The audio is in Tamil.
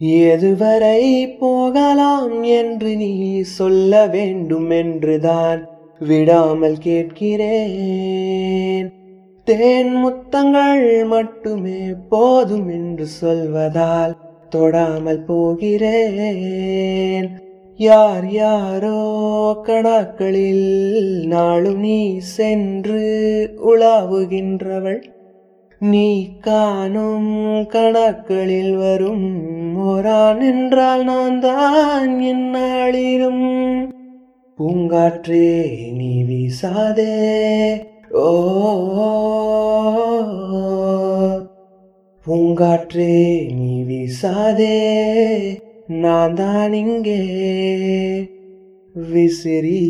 எதுவரை போகலாம் என்று நீ சொல்ல வேண்டும் என்றுதான் விடாமல் கேட்கிறேன். தேன் முத்தங்கள் மட்டுமே போதும் என்று சொல்வதால் தொடாமல் போகிறேன். யார் யாரோ கடாக்களில் நாளும் நீ சென்று உலாவுகின்றவள். நீ காணும் கணக்களில் வரும் ஓரான் என்றால் நான் தான் என்னாளிலும் பூங்காற்றே நீ வீசாதே ஓ பூங்காற்றே நீ வீசாதே நான் தான் இங்கே. விசிறி